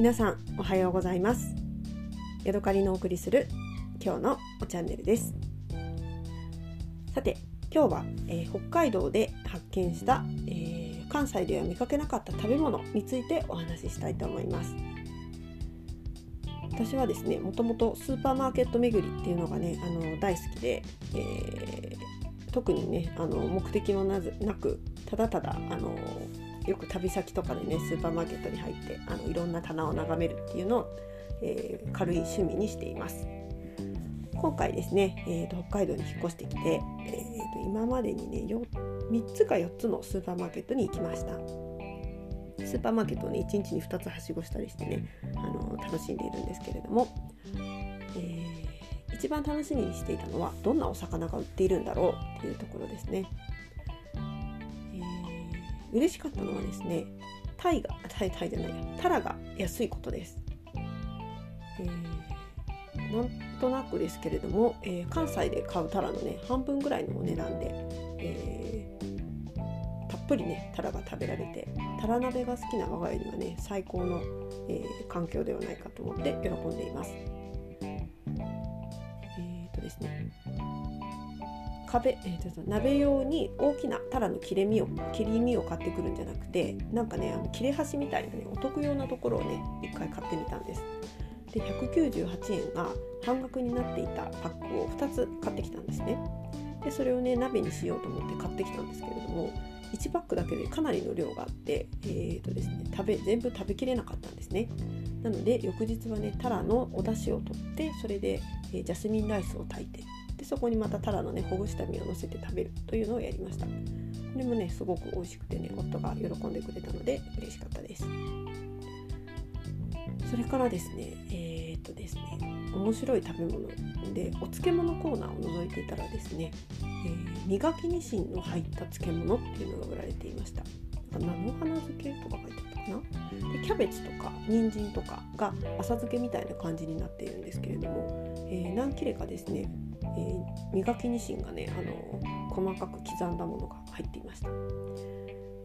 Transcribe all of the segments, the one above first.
皆さんおはようございます。ヤドカリのお送りする今日のチャンネルです。さて今日は、えー、北海道で発見した、えー、関西では見かけなかった食べ物についてお話ししたいと思います。私はですねもともとスーパーマーケット巡りっていうのがねあの大好きで、えー、特にねあの目的もなくただただあのよく旅先とかでねスーパーマーケットに入ってあのいろんな棚を眺めるっていうのを、えー、軽い趣味にしています。今回ですね、えーと、北海道に引っ越してきて、えーと、今までにね3つか4つのスーパーマーケットに行きました。スーパーマーケットをね1日に2つはしごしたりしてねあの楽しんでいるんですけれども、えー、一番楽しみにしていたのはどんなお魚が売っているんだろうっていうところですね。嬉しかったのはですねタイがタイタイじゃないやタラが安いことです、えー、なんとなくですけれども、えー、関西で買うタラのね半分ぐらいのお値段で、えー、たっぷりねタラが食べられてタラ鍋が好きな我が家にはね最高の、えー、環境ではないかと思って喜んでいます。えっ、とですね壁、えー、と鍋用に大きなタラの切れ身を切り身を買ってくるんじゃなくてなんかねあの切れ端みたいなねお得用のところをね一回買ってみたんです。で198円が半額になっていたパックを2つ買ってきたんですね。でそれをね鍋にしようと思って買ってきたんですけれども1パックだけでかなりの量があって、えーとですね、食べ全部食べきれなかったんですね。なので翌日はねタラのお出汁を取ってそれで、えー、ジャスミンライスを炊いてそこにまたタラのねほぐした身をのせて食べるというのをやりました。これもねすごく美味しくてね夫が喜んでくれたので嬉しかったです。それからですねえー、っとですね面白い食べ物でお漬物コーナーを覗いていたらですね、えー、磨きニシンの入った漬物っていうのが売られていました。菜の花漬けとか書いてあったかな。でキャベツとか人参とかが浅漬けみたいな感じになっているんですけれども、えー、何切れかですねえー、磨きニシンがねあの細かく刻んだものが入っていました、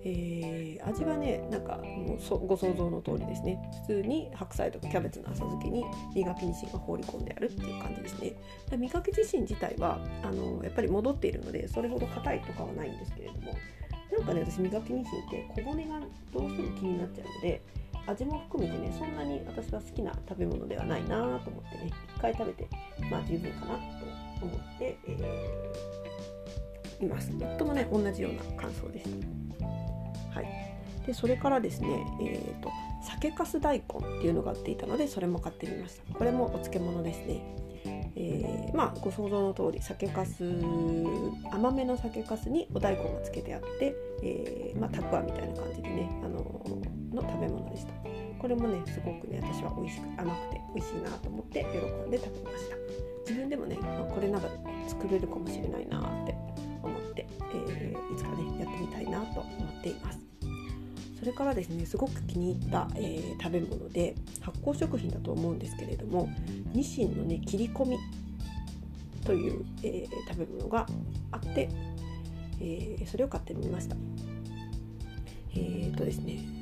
えー、味はねなんかもうご想像の通りですね。普通に白菜とかキャベツの浅漬けに磨きニシンが放り込んであるっていう感じですね。磨きニシン自体はあのやっぱり戻っているのでそれほど硬いとかはないんですけれどもなんかね私磨きニシンって小骨がどうしても気になっちゃうので味も含めてねそんなに私は好きな食べ物ではないなと思ってね一回食べてまあ十分かな。思って、えー、います。夫もね同じような感想でした。はい、でそれからですね、えーと、酒粕大根っていうのが売っていたのでそれも買ってみました。これもお漬物ですね。えー、まあご想像の通り酒粕甘めの酒粕にお大根が漬けてあって、えー、まあ、たくあんみたいな感じでね、あのー、の食べ物でした。これもねすごくね私は美味しく甘くて美味しいなと思って喜んで食べました。自分でもね、あ、これなら作れるかもしれないなって思って、えー、いつかねやってみたいなと思っています。それからですねすごく気に入った、えー、食べ物で発酵食品だと思うんですけれどもニシンのね切り込みという、えー、食べ物があって、えー、それを買ってみました。えっ、とですね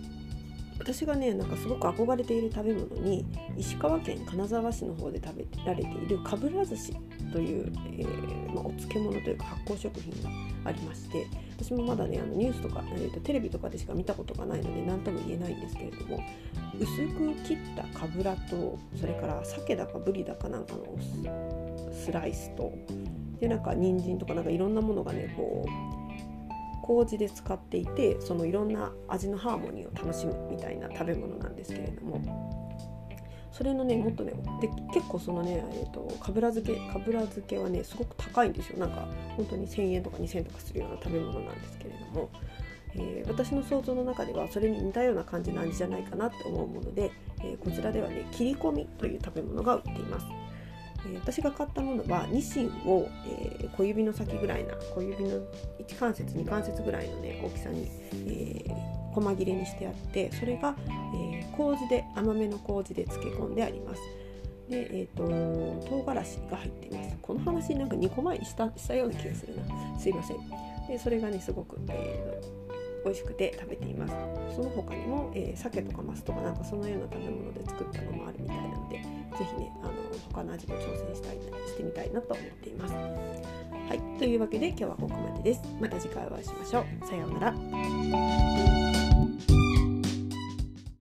私がねなんかすごく憧れている食べ物に石川県金沢市の方で食べられているかぶら寿司という、えー、まあ、お漬物というか発酵食品がありまして私もまだねあのニュースとか、えーと、テレビとかでしか見たことがないので何とも言えないんですけれども薄く切ったかぶらとそれから鮭だかぶりだかなんかのスライスとでなんか人参とかなんかいろんなものがねこう麹で使っていてそのいろんな味のハーモニーを楽しむみたいな食べ物なんですけれどもそれのねもっとねで結構そのね、えーと、かぶら漬けかぶら漬けはねすごく高いんですよなんか本当に1,000円とか2,000円とかするような食べ物なんですけれども、えー、私の想像の中ではそれに似たような感じの味じゃないかなって思うもので、えー、こちらではね切り込みという食べ物が売っています。え私が買ったものはニシンを、え、小指の先ぐらいな小指の1関節2関節ぐらいのね大きさに、えー、細切れにしてあってそれが、えー、麹で甘めの麹で漬け込んであります。で、えーと、唐辛子が入っています。この話なんか2個前にしたしたような気がするな。すいません。でそれがねすごく、えー、美味しくて食べています。その他にも、えー、鮭とかマスとかなんかそのような食べ物で作ったのもあるみたいなので是非ねあの他の味も挑戦したいしてみたいなと思っています。はい。というわけで今日はここまでです。また次回お会いしましょう。さようなら。